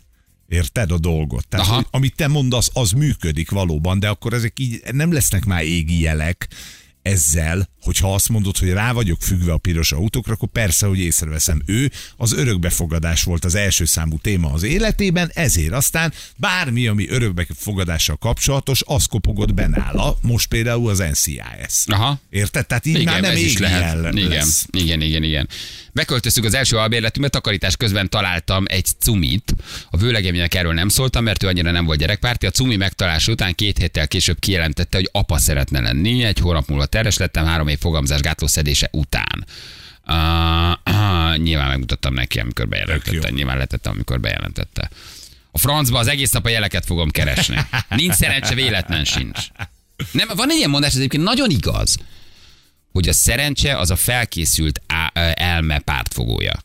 Érted a dolgot? Tehát, Aha. amit te mondasz, az működik valóban, de akkor ezek így nem lesznek már égi jelek ezzel, hogyha azt mondod, hogy rá vagyok függve a piros autókra, akkor persze, hogy észreveszem. Ő az örökbefogadás volt az első számú téma az életében, ezért aztán bármi, ami örökbefogadással kapcsolatos, az kopogott be nála, most például az NCIS. Aha. Érted? Tehát így már nem is égi jel Igen, lesz. igen, igen, igen. Beköltöztük az első albérletünkbe, takarítás közben találtam egy cumit. A vőlegemények erről nem szóltam, mert ő annyira nem volt gyerekpárti. A cumi megtalálása után két héttel később kijelentette, hogy apa szeretne lenni. Egy hónap múlva terhes lettem, három év fogamzásgátló szedése után. Uh, uh, nyilván megmutattam neki, amikor bejelentette. Nyilván letettem, amikor bejelentette. A francba az egész nap a jeleket fogom keresni. Nincs szerencse, véletlen sincs. Nem, van egy ilyen mondás, ez egyébként nagyon igaz, hogy a szerencse az a felkészült á- elme pártfogója.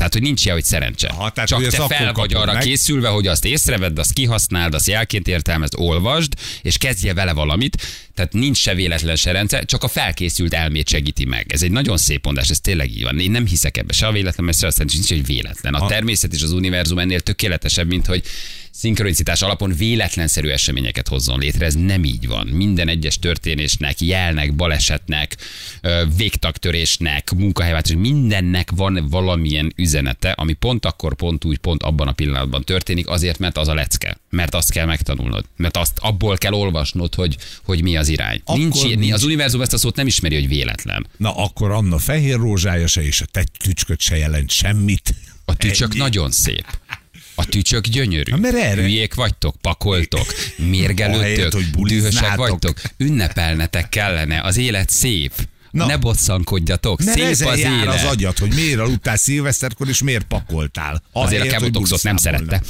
Tehát, hogy nincs ilyen, hogy szerencse. Aha, tehát, Csak te fel vagy arra meg. készülve, hogy azt észrevedd, azt kihasználd, azt jelként értelmezd, olvasd, és kezdje vele valamit. Tehát nincs se véletlen se rendszer, csak a felkészült elmét segíti meg. Ez egy nagyon szép mondás, ez tényleg így van. Én nem hiszek ebbe se a véletlen, mert se azt nincs, hogy véletlen. A természet és az univerzum ennél tökéletesebb, mint hogy szinkronicitás alapon véletlenszerű eseményeket hozzon létre. Ez nem így van. Minden egyes történésnek, jelnek, balesetnek, végtagtörésnek, munkahelyváltásnak, mindennek van valamilyen üzenete, ami pont akkor, pont úgy, pont abban a pillanatban történik, azért, mert az a lecke. Mert azt kell megtanulnod. Mert azt abból kell olvasnod, hogy, hogy mi az irány. Akkor nincs, nincs. nincs. Az univerzum ezt a szót nem ismeri, hogy véletlen. Na akkor Anna fehér rózsája se, és a te tücsköt se jelent semmit. A tücsök Ennyi. nagyon szép. A tücsök gyönyörű. Na, mert erre- Hülyék vagytok, pakoltok, mérgelődtök, dühösek vagytok, ünnepelnetek kellene, az élet szép. Na. ne bosszankodjatok, Mert szép az jár élet. az agyat, hogy miért aludtál szilveszterkor, és miért pakoltál. Azért a Ahelyett, hogy kemotoxot nem szerette.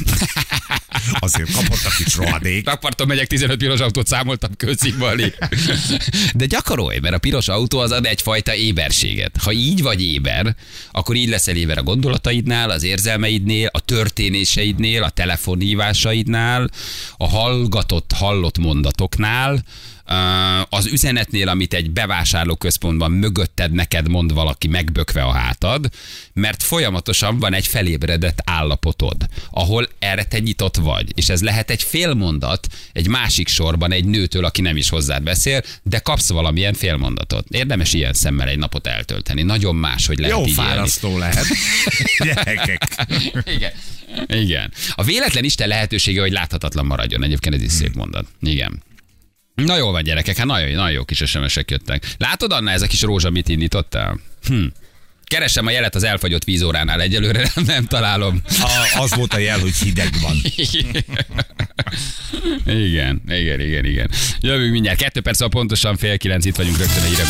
Azért kapott a kis rohadék. Rakparton megyek, 15 piros autót számoltam kőszínvali. De gyakorolj, mert a piros autó az ad egyfajta éberséget. Ha így vagy éber, akkor így leszel éber a gondolataidnál, az érzelmeidnél, a történéseidnél, a telefonhívásaidnál, a hallgatott, hallott mondatoknál, az üzenetnél, amit egy bevásárlóközpontban mögötted neked mond valaki megbökve a hátad, mert folyamatosan van egy felébredett állapotod, ahol erre te nyitott vagy. És ez lehet egy félmondat egy másik sorban egy nőtől, aki nem is hozzád beszél, de kapsz valamilyen félmondatot. Érdemes ilyen szemmel egy napot eltölteni. Nagyon más, hogy lehet Jó így élni. fárasztó lehet. Gyerekek. Igen. Igen. A véletlen Isten lehetősége, hogy láthatatlan maradjon. Egyébként ez is szép mondat. Igen. Na jó van gyerekek, hát nagyon, nagyon jó kis SMS-ek jöttek. Látod Anna, ez a kis rózsa mit indítottál? Hm. Keresem a jelet az elfagyott vízóránál, egyelőre nem, nem találom. A, az volt a jel, hogy hideg van. igen, igen, igen, igen. Jövünk mindjárt. Kettő perc, pontosan fél kilenc, itt vagyunk rögtön a hírek.